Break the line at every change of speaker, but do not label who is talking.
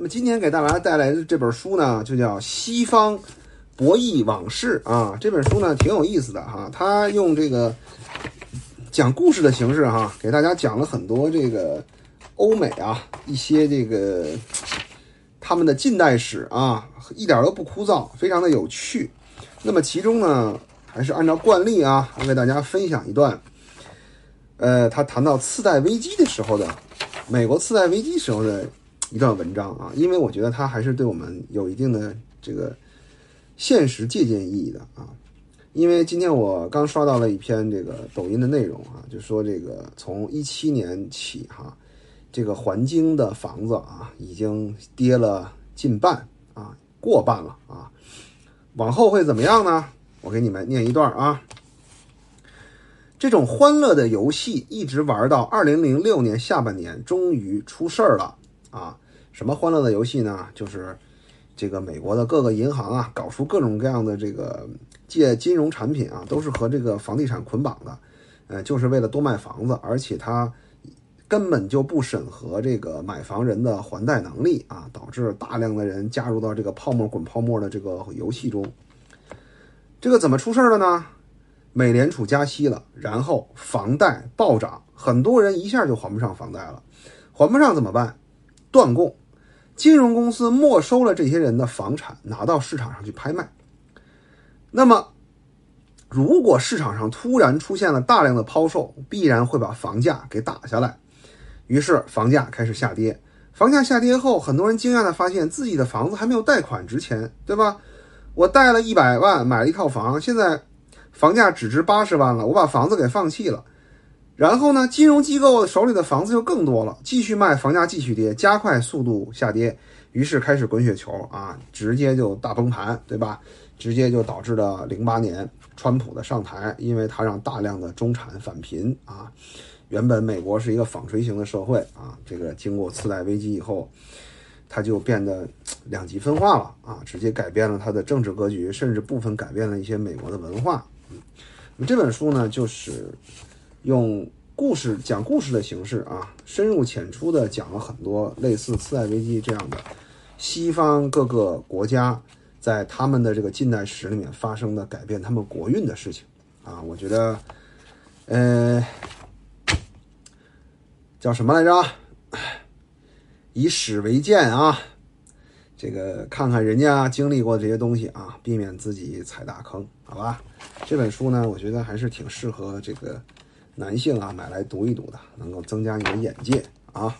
那么今天给大家带来的这本书呢，就叫《西方博弈往事》啊。这本书呢挺有意思的哈，它用这个讲故事的形式哈，给大家讲了很多这个欧美啊一些这个他们的近代史啊，一点都不枯燥，非常的有趣。那么其中呢，还是按照惯例啊，我给大家分享一段。呃，他谈到次贷危机的时候的美国次贷危机时候的。一段文章啊，因为我觉得它还是对我们有一定的这个现实借鉴意义的啊。因为今天我刚刷到了一篇这个抖音的内容啊，就说这个从一七年起哈，这个环京的房子啊已经跌了近半啊，过半了啊。往后会怎么样呢？我给你们念一段啊。这种欢乐的游戏一直玩到二零零六年下半年，终于出事儿了。啊，什么欢乐的游戏呢？就是这个美国的各个银行啊，搞出各种各样的这个借金融产品啊，都是和这个房地产捆绑的，呃，就是为了多卖房子，而且它根本就不审核这个买房人的还贷能力啊，导致大量的人加入到这个泡沫滚泡沫的这个游戏中。这个怎么出事了呢？美联储加息了，然后房贷暴涨，很多人一下就还不上房贷了，还不上怎么办？断供，金融公司没收了这些人的房产，拿到市场上去拍卖。那么，如果市场上突然出现了大量的抛售，必然会把房价给打下来。于是房价开始下跌。房价下跌后，很多人惊讶的发现自己的房子还没有贷款值钱，对吧？我贷了一百万买了一套房，现在房价只值八十万了，我把房子给放弃了。然后呢，金融机构手里的房子就更多了，继续卖，房价继续跌，加快速度下跌，于是开始滚雪球啊，直接就大崩盘，对吧？直接就导致了零八年川普的上台，因为他让大量的中产返贫啊。原本美国是一个纺锤型的社会啊，这个经过次贷危机以后，它就变得两极分化了啊，直接改变了它的政治格局，甚至部分改变了一些美国的文化。嗯，那这本书呢，就是。用故事讲故事的形式啊，深入浅出的讲了很多类似次贷危机这样的西方各个国家在他们的这个近代史里面发生的改变他们国运的事情啊，我觉得，呃，叫什么来着？以史为鉴啊，这个看看人家经历过这些东西啊，避免自己踩大坑，好吧？这本书呢，我觉得还是挺适合这个。男性啊，买来读一读的，能够增加你的眼界啊。